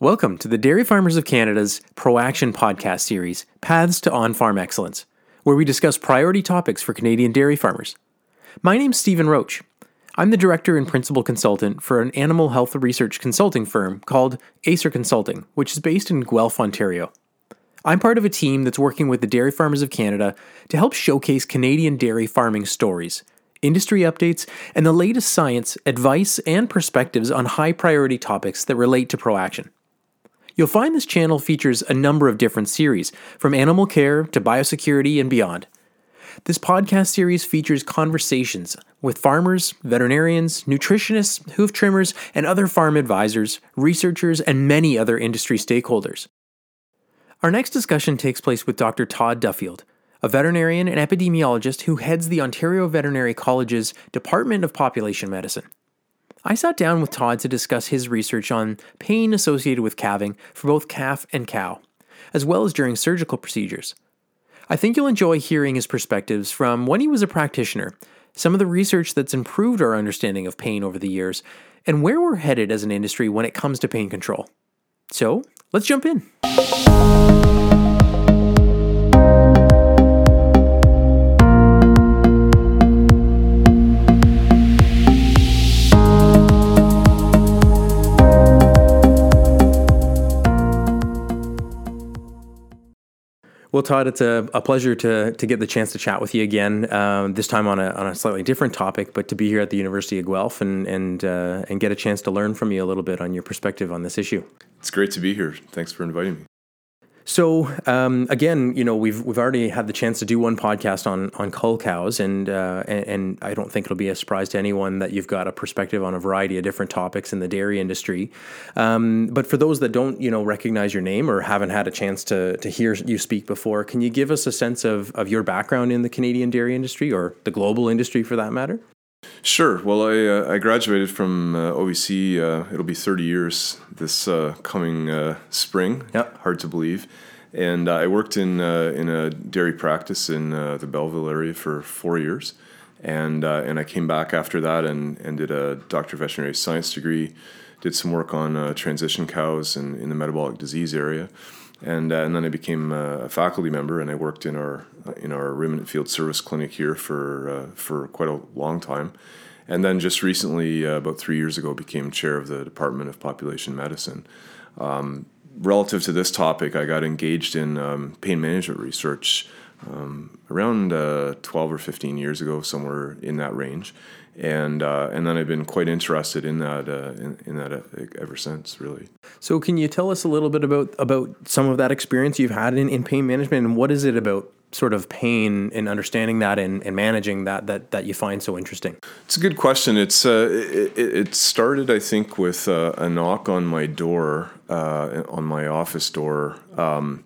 Welcome to the Dairy Farmers of Canada's ProAction podcast series, Paths to On Farm Excellence, where we discuss priority topics for Canadian dairy farmers. My name's Stephen Roach. I'm the director and principal consultant for an animal health research consulting firm called Acer Consulting, which is based in Guelph, Ontario. I'm part of a team that's working with the Dairy Farmers of Canada to help showcase Canadian dairy farming stories, industry updates, and the latest science, advice, and perspectives on high priority topics that relate to ProAction. You'll find this channel features a number of different series, from animal care to biosecurity and beyond. This podcast series features conversations with farmers, veterinarians, nutritionists, hoof trimmers, and other farm advisors, researchers, and many other industry stakeholders. Our next discussion takes place with Dr. Todd Duffield, a veterinarian and epidemiologist who heads the Ontario Veterinary College's Department of Population Medicine. I sat down with Todd to discuss his research on pain associated with calving for both calf and cow, as well as during surgical procedures. I think you'll enjoy hearing his perspectives from when he was a practitioner, some of the research that's improved our understanding of pain over the years, and where we're headed as an industry when it comes to pain control. So, let's jump in. Well, Todd, it's a, a pleasure to, to get the chance to chat with you again. Um, this time on a, on a slightly different topic, but to be here at the University of Guelph and and uh, and get a chance to learn from you a little bit on your perspective on this issue. It's great to be here. Thanks for inviting me. So um, again, you know, we've we've already had the chance to do one podcast on on cull cows, and, uh, and, and I don't think it'll be a surprise to anyone that you've got a perspective on a variety of different topics in the dairy industry. Um, but for those that don't, you know, recognize your name or haven't had a chance to to hear you speak before, can you give us a sense of of your background in the Canadian dairy industry or the global industry for that matter? Sure. Well, I uh, I graduated from uh, OVC. Uh, it'll be 30 years this uh, coming uh, spring. Yep. Hard to believe. And uh, I worked in in a dairy practice in the Belleville area for four years, and and I came back after that and, and did a doctor of veterinary science degree, did some work on transition cows and in the metabolic disease area, and uh, and then I became a faculty member, and I worked in our in our ruminant field service clinic here for uh, for quite a long time, and then just recently, uh, about three years ago, became chair of the Department of Population Medicine. Um, relative to this topic, I got engaged in um, pain management research um, around uh, 12 or 15 years ago, somewhere in that range, and uh, and then I've been quite interested in that uh, in, in, that ever since, really. So, can you tell us a little bit about about some of that experience you've had in, in pain management, and what is it about sort of pain and understanding that and, and managing that that that you find so interesting? It's a good question. It's uh, it, it started, I think, with uh, a knock on my door, uh, on my office door, um,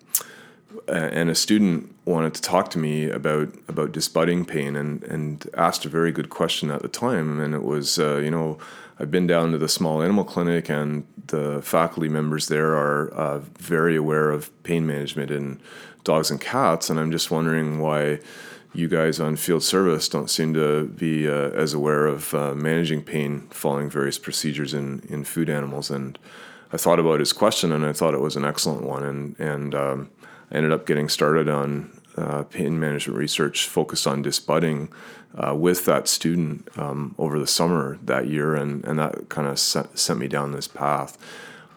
and a student wanted to talk to me about about disbudding pain and and asked a very good question at the time, and it was uh, you know. I've been down to the small animal clinic, and the faculty members there are uh, very aware of pain management in dogs and cats, and I'm just wondering why you guys on field service don't seem to be uh, as aware of uh, managing pain following various procedures in, in food animals. And I thought about his question, and I thought it was an excellent one, and and um, I ended up getting started on uh, pain management research focused on disbudding uh, with that student um, over the summer that year, and, and that kind of sent, sent me down this path.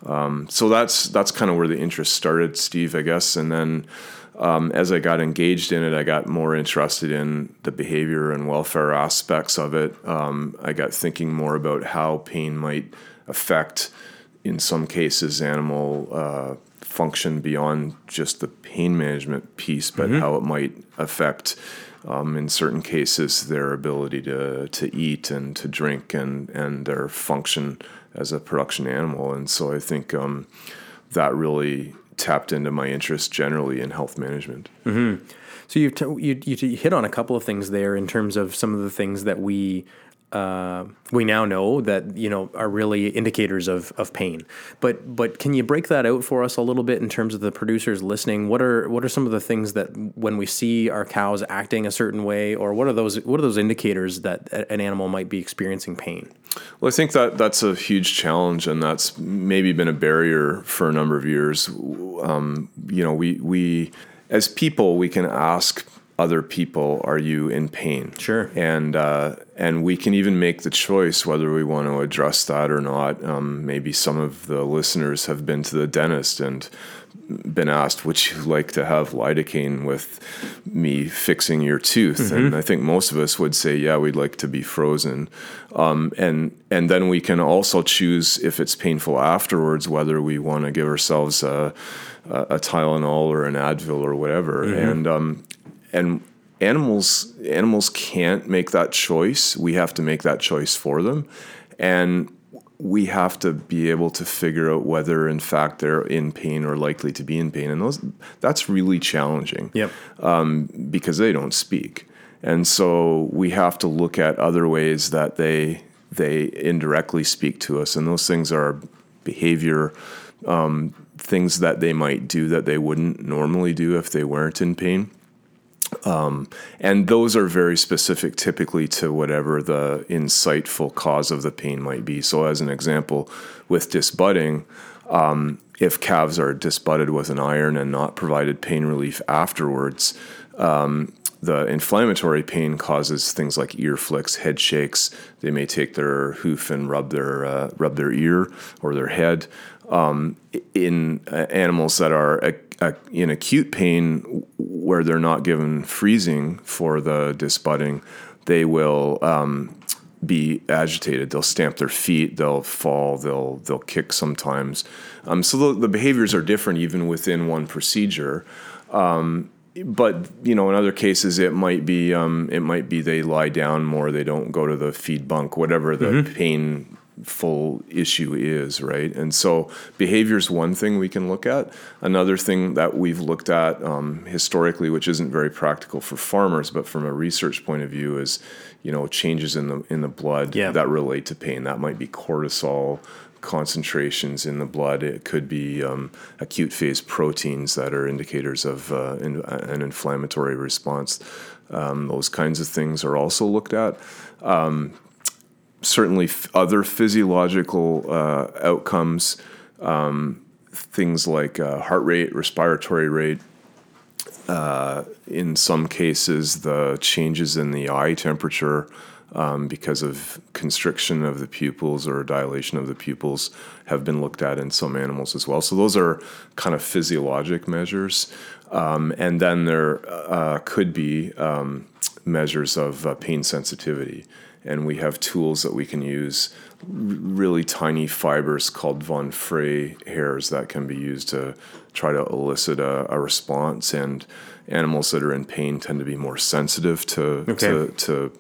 Um, so that's that's kind of where the interest started, Steve, I guess, and then um, as I got engaged in it, I got more interested in the behavior and welfare aspects of it. Um, I got thinking more about how pain might affect, in some cases, animal uh, function beyond just the pain management piece, but mm-hmm. how it might affect. Um, in certain cases, their ability to, to eat and to drink and, and their function as a production animal. And so I think um, that really tapped into my interest generally in health management. Mm-hmm. So you, t- you, you hit on a couple of things there in terms of some of the things that we uh, we now know that you know are really indicators of, of pain. But but can you break that out for us a little bit in terms of the producers listening? What are what are some of the things that when we see our cows acting a certain way, or what are those what are those indicators that an animal might be experiencing pain? Well, I think that that's a huge challenge, and that's maybe been a barrier for a number of years. Um, you know, we we as people we can ask other people, are you in pain? Sure. And uh, and we can even make the choice whether we want to address that or not. Um, maybe some of the listeners have been to the dentist and been asked, "Would you like to have lidocaine with me fixing your tooth?" Mm-hmm. And I think most of us would say, "Yeah, we'd like to be frozen." Um, and and then we can also choose if it's painful afterwards whether we want to give ourselves a, a, a Tylenol or an Advil or whatever. Mm-hmm. And um, and animals animals can't make that choice. We have to make that choice for them, and we have to be able to figure out whether, in fact, they're in pain or likely to be in pain, and those that's really challenging. Yep. Um, because they don't speak, and so we have to look at other ways that they they indirectly speak to us, and those things are behavior. Um, things that they might do that they wouldn't normally do if they weren't in pain. Um, and those are very specific typically to whatever the insightful cause of the pain might be. So, as an example, with disbudding, um, if calves are disbudded with an iron and not provided pain relief afterwards, um, the inflammatory pain causes things like ear flicks, head shakes. They may take their hoof and rub their uh, rub their ear or their head. Um, in uh, animals that are in acute pain, where they're not given freezing for the disbudding, they will um, be agitated. They'll stamp their feet. They'll fall. They'll they'll kick sometimes. Um, so the, the, behaviors are different even within one procedure. Um, but you know, in other cases, it might be um, it might be they lie down more. They don't go to the feed bunk. Whatever the mm-hmm. pain full issue is, right? And so behavior is one thing we can look at. Another thing that we've looked at um, historically, which isn't very practical for farmers, but from a research point of view, is you know changes in the in the blood yeah. that relate to pain. That might be cortisol concentrations in the blood. It could be um, acute phase proteins that are indicators of uh, in, an inflammatory response. Um, those kinds of things are also looked at. Um, certainly f- other physiological uh, outcomes, um, things like uh, heart rate, respiratory rate. Uh, in some cases, the changes in the eye temperature um, because of constriction of the pupils or dilation of the pupils have been looked at in some animals as well. So those are kind of physiologic measures. Um, and then there uh, could be um, measures of uh, pain sensitivity and we have tools that we can use really tiny fibers called von Frey hairs that can be used to try to elicit a, a response and animals that are in pain tend to be more sensitive to okay. to, to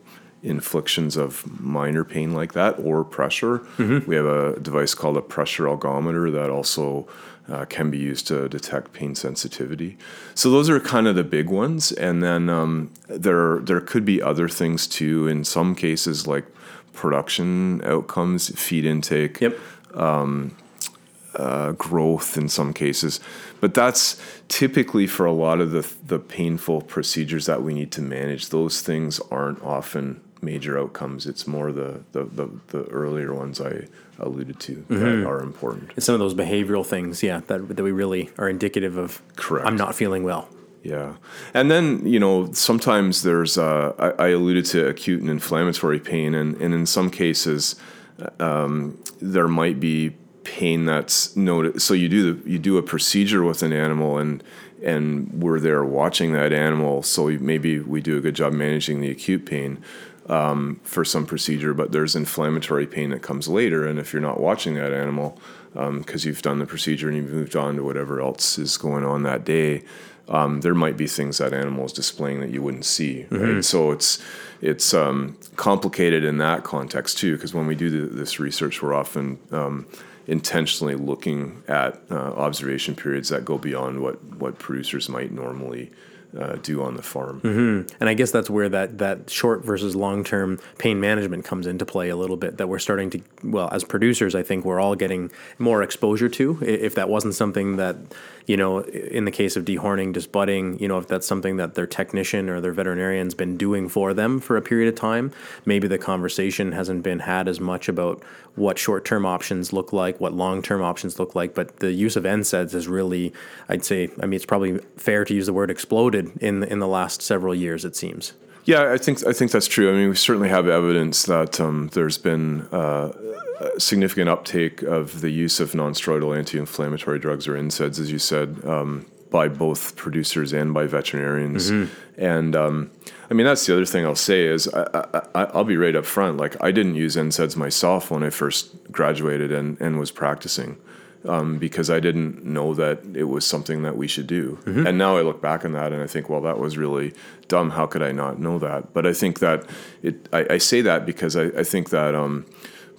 inflictions of minor pain like that or pressure. Mm-hmm. We have a device called a pressure algometer that also uh, can be used to detect pain sensitivity. So those are kind of the big ones, and then um, there there could be other things too. In some cases, like production outcomes, feed intake. Yep. Um, uh, growth in some cases, but that's typically for a lot of the the painful procedures that we need to manage. Those things aren't often major outcomes. It's more the the, the, the earlier ones I alluded to mm-hmm. that are important. It's some of those behavioral things, yeah, that that we really are indicative of. Correct. I'm not feeling well. Yeah, and then you know sometimes there's uh, I, I, alluded to acute and inflammatory pain, and and in some cases um, there might be pain that's noted. So you do the, you do a procedure with an animal and and we're there watching that animal. So maybe we do a good job managing the acute pain um, for some procedure, but there's inflammatory pain that comes later. And if you're not watching that animal because um, you've done the procedure and you've moved on to whatever else is going on that day, um, there might be things that animal is displaying that you wouldn't see. Right? Mm-hmm. So it's it's um, complicated in that context too, because when we do the, this research, we're often um, intentionally looking at uh, observation periods that go beyond what what producers might normally uh, do on the farm. And I guess that's where that, that short versus long term pain management comes into play a little bit. That we're starting to, well, as producers, I think we're all getting more exposure to. If that wasn't something that, you know, in the case of dehorning, disbudding, you know, if that's something that their technician or their veterinarian's been doing for them for a period of time, maybe the conversation hasn't been had as much about what short term options look like, what long term options look like. But the use of NSAIDs is really, I'd say, I mean, it's probably fair to use the word exploded in the, in the last several years, it seems. Yeah, I think I think that's true. I mean, we certainly have evidence that um, there's been uh, a significant uptake of the use of non-steroidal anti-inflammatory drugs or NSAIDs, as you said, um, by both producers and by veterinarians. And um, I mean, that's the other thing I'll say is I, I, I'll be right up front. Like, I didn't use NSAIDs myself when I first graduated and, and was practicing um, because I didn't know that it was something that we should do. And now I look back on that and I think, well, that was really dumb. How could I not know that? But I think that it. I, I say that because I, I think that um,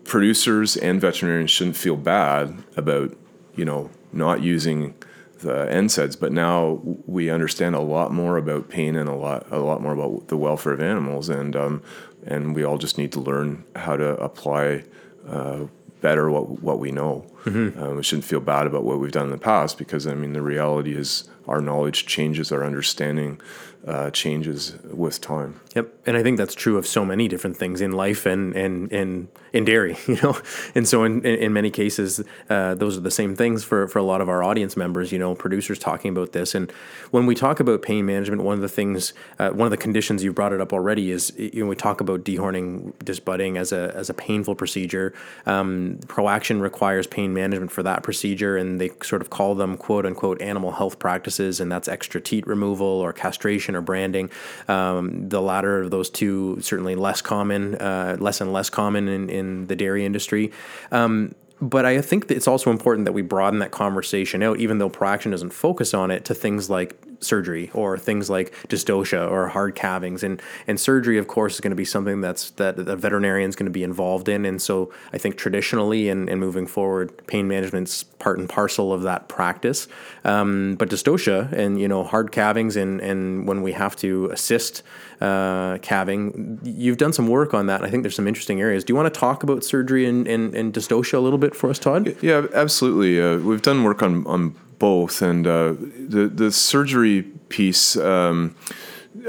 producers and veterinarians shouldn't feel bad about you know not using the NSAIDs, but now we understand a lot more about pain and a lot a lot more about the welfare of animals, and um, and we all just need to learn how to apply uh, better what what we know. Uh, we shouldn't feel bad about what we've done in the past because I mean the reality is our knowledge changes, our understanding uh, changes with time. Yep, and I think that's true of so many different things in life and and and in dairy, you know. And so in in, many cases, uh, those are the same things for for a lot of our audience members, you know, producers talking about this. And when we talk about pain management, one of the things, uh, one of the conditions you brought it up already is you know we talk about dehorning, disbudding as a as a painful procedure. Um, Proaction requires pain management for that procedure, and they sort of call them quote unquote animal health practices, and that's extra teat removal or castration or branding. Um, the latter of those two certainly less common, uh, less and less common in, in the dairy industry. Um, but I think that it's also important that we broaden that conversation out, even though Proaction doesn't focus on it, to things like surgery or things like dystocia or hard calvings. And and surgery, of course, is going to be something that's that a veterinarian is going to be involved in. And so I think traditionally and, and moving forward, pain management's part and parcel of that practice. Um, but dystocia and you know hard calvings and and when we have to assist uh, calving, you've done some work on that. I think there's some interesting areas. Do you want to talk about surgery and, and, and dystocia a little bit for us, Todd? Yeah, absolutely. Uh, we've done work on, on both, and uh, the the surgery piece, um,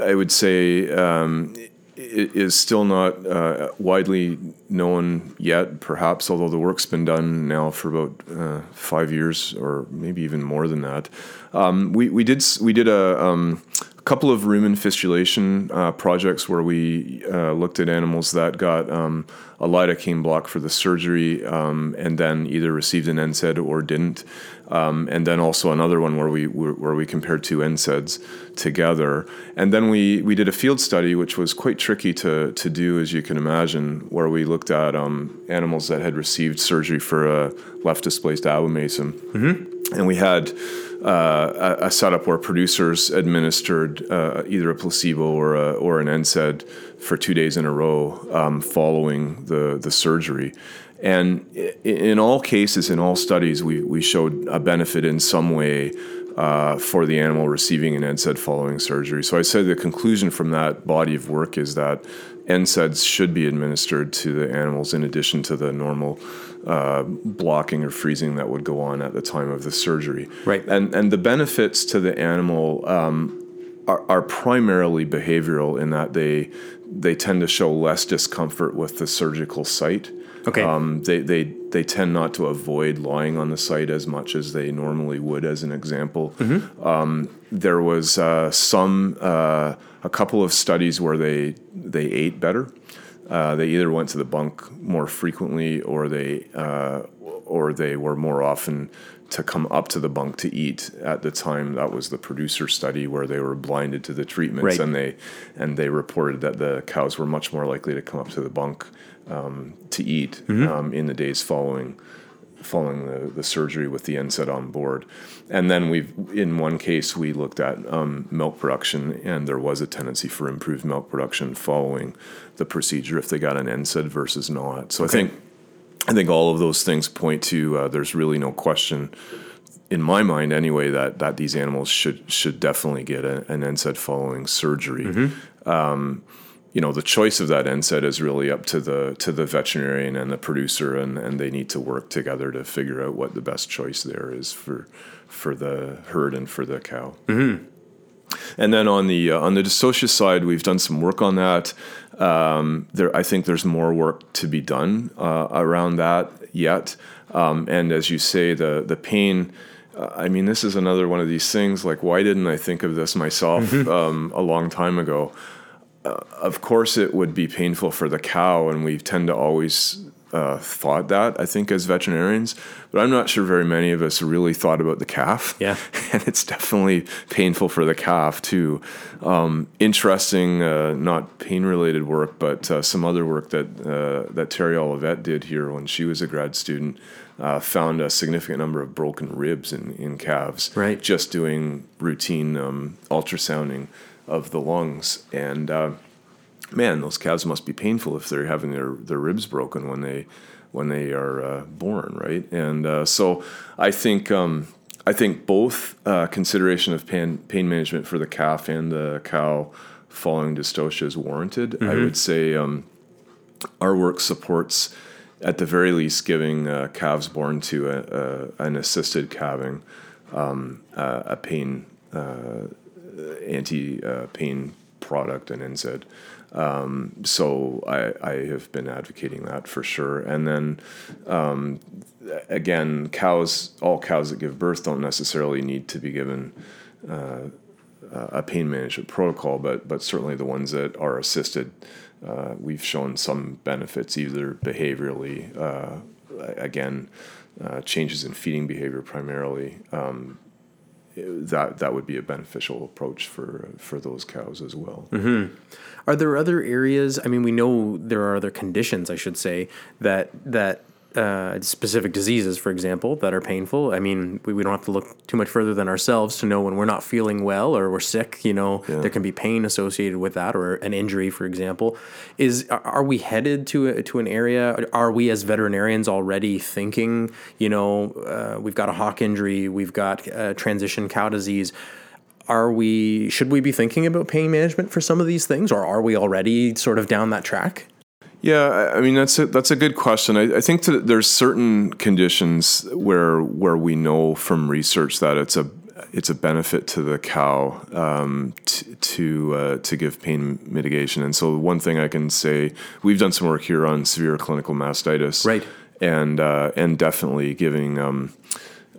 I would say, um, is still not uh, widely known yet. Perhaps, although the work's been done now for about uh, five years, or maybe even more than that. Um, we we did we did a. Um, couple of rumen fistulation uh, projects where we uh, looked at animals that got um, a lidocaine block for the surgery um, and then either received an NSAID or didn't. Um, and then also another one where we where we compared two NSAIDs together. And then we, we did a field study, which was quite tricky to, to do, as you can imagine, where we looked at um, animals that had received surgery for a left displaced abomasum. And we had uh, a, a setup where producers administered uh, either a placebo or a, or an NSAID for two days in a row um, following the the surgery. And in all cases, in all studies, we, we showed a benefit in some way uh, for the animal receiving an NSAID following surgery. So I said the conclusion from that body of work is that NSAIDs should be administered to the animals in addition to the normal uh, blocking or freezing that would go on at the time of the surgery. Right. And and the benefits to the animal um, are, are primarily behavioral in that they they tend to show less discomfort with the surgical site. Okay. Um, they, they they tend not to avoid lying on the site as much as they normally would. As an example, um, there was uh, some uh, a couple of studies where they they ate better. Uh, they either went to the bunk more frequently, or they uh, or they were more often to come up to the bunk to eat at the time that was the producer study where they were blinded to the treatments Right. and they and they reported that the cows were much more likely to come up to the bunk um, to eat um, in the days following following the, the surgery with the NSAID on board. And then we've, in one case, we looked at um, milk production, and there was a tendency for improved milk production following the procedure if they got an NSAID versus not. So I think, I think all of those things point to uh, there's really no question in my mind anyway, that that these animals should should definitely get a, an NSAID following surgery. Um, you know, the choice of that NSAID is really up to the to the veterinarian and the producer, and, and they need to work together to figure out what the best choice there is for for the herd and for the cow. And then on the uh, on the dystocia side, we've done some work on that. Um, there, I think there's more work to be done uh, around that yet. Um, and as you say, the the pain. Uh, I mean, this is another one of these things. Like, why didn't I think of this myself um, a long time ago? Uh, of course, it would be painful for the cow, and we tend to always uh, thought that. I think as veterinarians, but I'm not sure very many of us really thought about the calf. Yeah. and it's definitely painful for the calf too. Um, interesting, uh, not pain-related work, but uh, some other work that uh, that Terri Ollivett did here when she was a grad student. Uh, found a significant number of broken ribs in, in calves, Right. Just doing routine um, ultrasounding of the lungs, and uh, man, those calves must be painful if they're having their, their ribs broken when they when they are uh, born, right? And uh, so I think um, I think both uh, consideration of pain pain management for the calf and the cow following dystocia is warranted. I would say um, our work supports, at the very least, giving uh, calves born to a, a, an assisted calving um, uh, a pain uh, anti uh, pain product, an NSAID. Um, so I, I have been advocating that for sure. And then um, again, cows, all cows that give birth don't necessarily need to be given uh, a pain management protocol, but but certainly the ones that are assisted, uh, we've shown some benefits either behaviorally, uh, again, uh, changes in feeding behavior primarily. Um, that that would be a beneficial approach for for those cows as well. Mm-hmm. Are there other areas? I mean, we know there are other conditions, I should say, that that uh, specific diseases, for example, that are painful. I mean, we, we don't have to look too much further than ourselves to know when we're not feeling well or we're sick. You know, there can be pain associated with that, or an injury, for example. Is are- are we headed to a, to an area? Are we as veterinarians already thinking? You know, uh, we've got a hock injury, we've got uh, transition cow disease are we should we be thinking about pain management for some of these things or are we already sort of down that track Yeah, I- mean that's a that's a good question. I, I think that there's certain conditions where where we know from research that it's a it's a benefit to the cow um, t- to uh, to give pain mitigation. And so one thing I can say, we've done some work here on severe clinical mastitis, Right. And uh, and definitely giving um,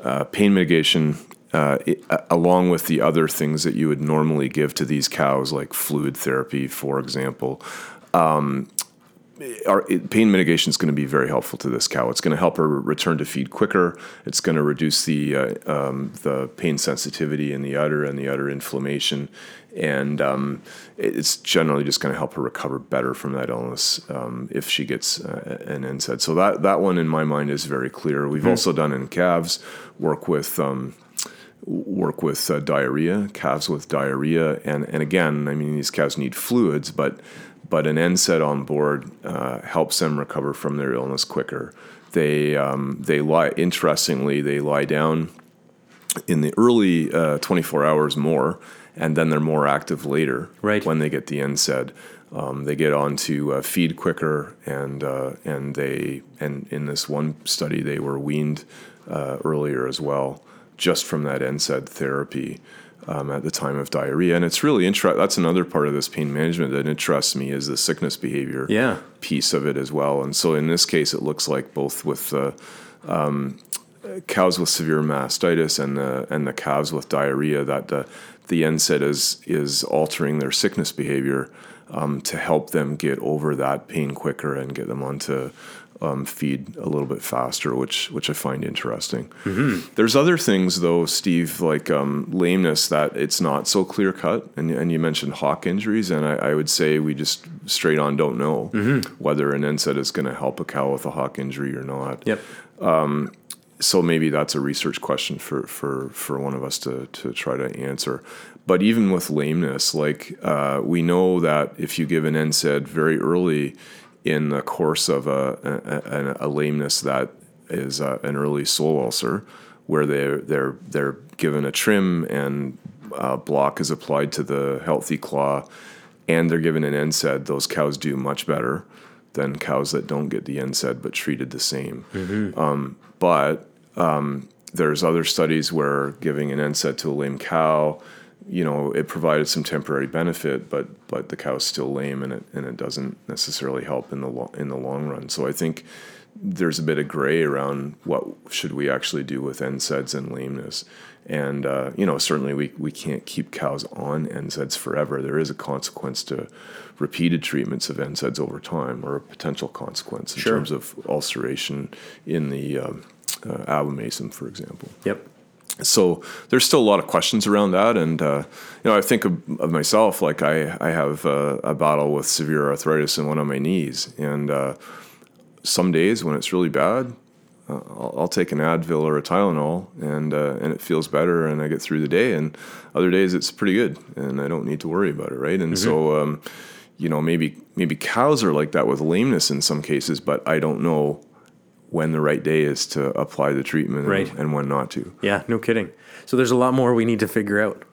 uh, pain mitigation. Uh, i- a- along with the other things that you would normally give to these cows, like fluid therapy, for example, our pain mitigation is going to be very helpful to this cow. It's going to help her return to feed quicker. It's going to reduce the uh, um, the pain sensitivity in the udder and the udder inflammation, and um, it's generally just going to help her recover better from that illness um, if she gets uh, an NSAID. So that that one in my mind is very clear. We've also done in calves work with. Um, work with uh, diarrhea, calves with diarrhea, and and again, I mean these calves need fluids, but but an NSAID on board uh, helps them recover from their illness quicker. They um, they lie interestingly they lie down in the early uh, 24 hours more, and then they're more active later Right. when they get the NSAID. Um, they get on to uh, feed quicker, and uh, and they and in this one study they were weaned uh, earlier as well, just from that NSAID therapy um, at the time of diarrhea. And it's really interesting. That's another part of this pain management that interests me is the sickness behavior Yeah. piece of it as well. And so in this case, it looks like both with the um, cows with severe mastitis and the and the calves with diarrhea that the the NSAID is is altering their sickness behavior um, to help them get over that pain quicker and get them onto um, feed a little bit faster, which which I find interesting. There's other things though, Steve, like um, lameness that it's not so clear cut, and and you mentioned hock injuries, and I, I would say we just straight on don't know whether an NSAID is going to help a cow with a hock injury or not Yep. so maybe that's a research question for for for one of us to to try to answer. But even with lameness, like uh, we know that if you give an NSAID very early in the course of a a, a, lameness that is uh, an early sole ulcer, where they're they're they're given a trim and uh, block is applied to the healthy claw, and they're given an NSAID, those cows do much better than cows that don't get the NSAID but treated the same. Um, but um, there's other studies where giving an NSAID to a lame cow, you know, it provided some temporary benefit, but but the cow's still lame, and it and it doesn't necessarily help in the lo- in the long run. So I think there's a bit of gray around what should we actually do with NSAIDs and lameness. And uh, you know, certainly we, we can't keep cows on NSAIDs forever. There is a consequence to repeated treatments of NSAIDs over time, or a potential consequence in Sure. terms of ulceration in the um, uh, abomasum, for example Yep. So there's still a lot of questions around that. And uh, you know i think of, of myself like i, I have uh, a battle with severe arthritis in one of my knees. And uh, some days when it's really bad uh, I'll, I'll take an advil or a tylenol and uh, and it feels better and i get through the day. And other days it's pretty good and i don't need to worry about it right? And so um, you know maybe maybe cows are like that with lameness in some cases but i don't know when the right day is to apply the treatment and- Right. and when not to Yeah, no kidding. So there's a lot more we need to figure out.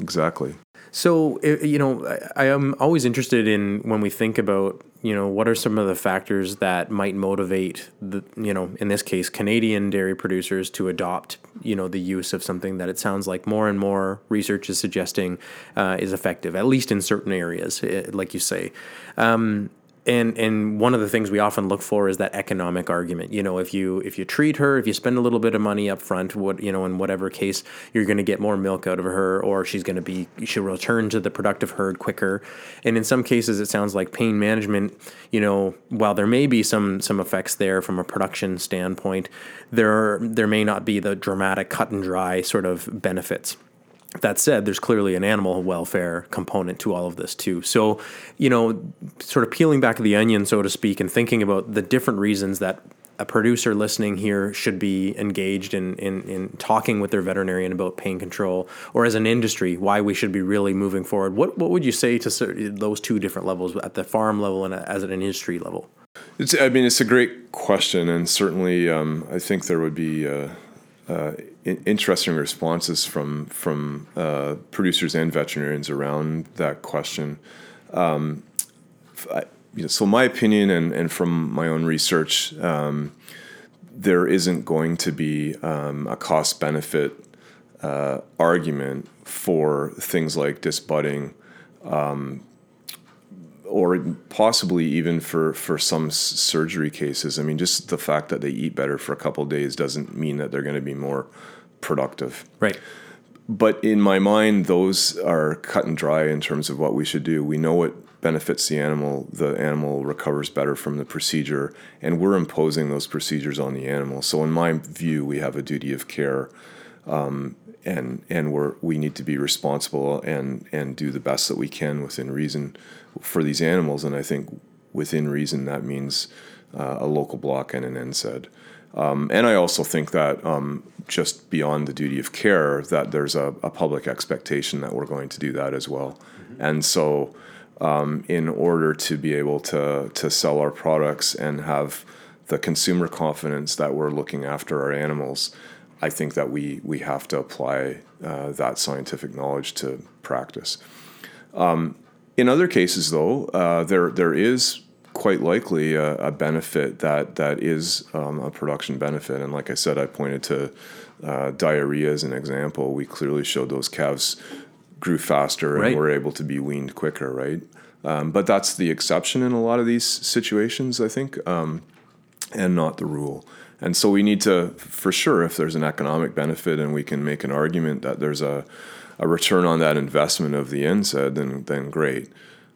Exactly. So, you know, I, I am always interested in when we think about, you know, what are some of the factors that might motivate the, you know, in this case, Canadian dairy producers to adopt, you know, the use of something that it sounds like more and more research is suggesting uh, is effective, at least in certain areas, eh, like you say. Um, and and one of the things we often look for is that economic argument. You know, if you if you treat her, if you spend a little bit of money up front, what you know, in whatever case, you're going to get more milk out of her, or she's going to be she'll return to the productive herd quicker. And in some cases, it sounds like pain management. You know, while there may be some some effects there from a production standpoint, there there may not be the dramatic cut and dry sort of benefits that said, there's clearly an animal welfare component to all of this too. So, you know, sort of peeling back the onion, so to speak, and thinking about the different reasons that a producer listening here should be engaged in, in, in talking with their veterinarian about pain control, or as an industry, why we should be really moving forward. What what would you say to those two different levels at the farm level and as an industry level? It's, I mean, it's a great question, and certainly, um, I think there would be uh, uh, in- interesting responses from from uh, producers and veterinarians around that question. Um, I- you know, so, my opinion, and, and from my own research, um, there isn't going to be um, a cost benefit uh, argument for things like disbudding or possibly even for for some surgery cases. I mean, just the fact that they eat better for a couple of days doesn't mean that they're going to be more productive. Right. But in my mind, those are cut and dry in terms of what we should do. We know it benefits the animal. The animal recovers better from the procedure, and we're imposing those procedures on the animal. So, in my view, we have a duty of care um, and and we're we need to be responsible and and do the best that we can within reason for these animals. And I think within reason that means uh, a local block and an NSAID. Um, and I also think that um, just beyond the duty of care, that there's a, a public expectation that we're going to do that as well. And so, um, in order to be able to to sell our products and have the consumer confidence that we're looking after our animals, I think that we we have to apply uh, that scientific knowledge to practice. Um, in other cases, though, uh, there there is quite likely a, a benefit that that is um, a production benefit, and like I said, I pointed to uh, diarrhea as an example. We clearly showed those calves grew faster Right. and were able to be weaned quicker, right? Um, but that's the exception in a lot of these situations, I think. Um, and not the rule. And so we need to, for sure, if there's an economic benefit and we can make an argument that there's a, a return on that investment of the NSAID, then then great.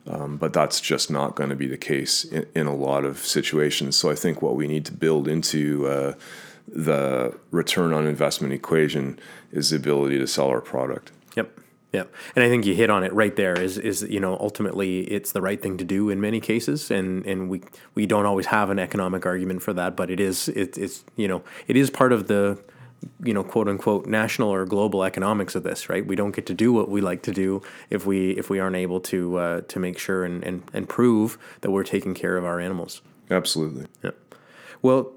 Um, but that's just not going to be the case in, in a lot of situations. So I think what we need to build into uh, the return on investment equation is the ability to sell our product. Yep. Yep. And I think you hit on it right there is is you know ultimately it's the right thing to do in many cases and and we we don't always have an economic argument for that but it is it, it's you know it is part of the you know quote unquote national or global economics of this right we don't get to do what we like to do if we if we aren't able to uh, to make sure and, and and prove that we're taking care of our animals Absolutely. yeah. Well,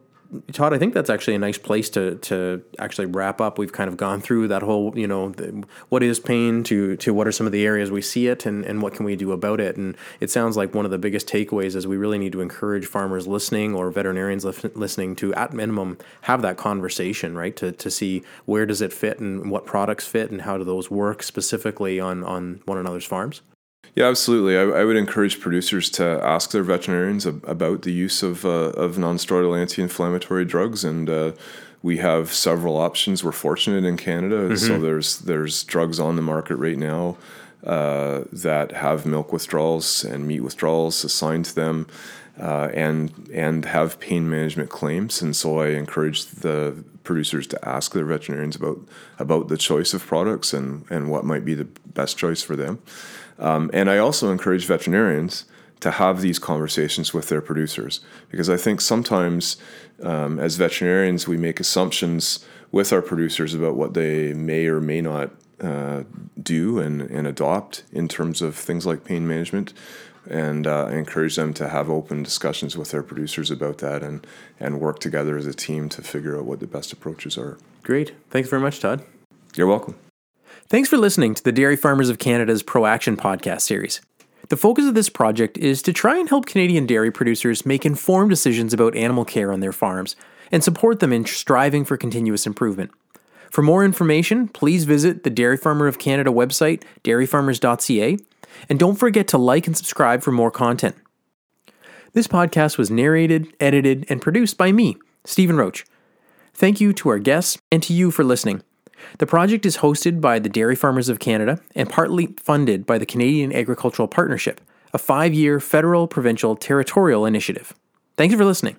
Todd, I think that's actually a nice place to to actually wrap up. We've kind of gone through that whole, you know, the, what is pain to to what are some of the areas we see it and, and what can we do about it. And it sounds like one of the biggest takeaways is we really need to encourage farmers listening or veterinarians listening to, at minimum, have that conversation, right? To, to see where does it fit and what products fit and how do those work specifically on, on one another's farms. Yeah, absolutely. I, I, would encourage producers to ask their veterinarians ab- about the use of, uh, of non-steroidal anti-inflammatory drugs, and uh, we have several options. We're fortunate in Canada, mm-hmm. so there's there's drugs on the market right now uh, that have milk withdrawals and meat withdrawals assigned to them, uh, and and have pain management claims. And so I encourage the producers to ask their veterinarians about about the choice of products and and what might be the best choice for them. Um, and I also encourage veterinarians to have these conversations with their producers because I think sometimes um, as veterinarians we make assumptions with our producers about what they may or may not uh, do and, and adopt in terms of things like pain management. And uh, I encourage them to have open discussions with their producers about that and, and work together as a team to figure out what the best approaches are. Great. Thanks very much, Todd. You're welcome. Thanks for listening to the Dairy Farmers of Canada's ProAction podcast series. The focus of this project is to try and help Canadian dairy producers make informed decisions about animal care on their farms and support them in striving for continuous improvement. For more information, please visit the Dairy Farmer of Canada website, dairyfarmers.ca, and don't forget to like and subscribe for more content. This podcast was narrated, edited, and produced by me, Stephen Roach. Thank you to our guests and to you for listening. The project is hosted by the Dairy Farmers of Canada and partly funded by the Canadian Agricultural Partnership, a five year federal, provincial, territorial initiative. Thanks for listening.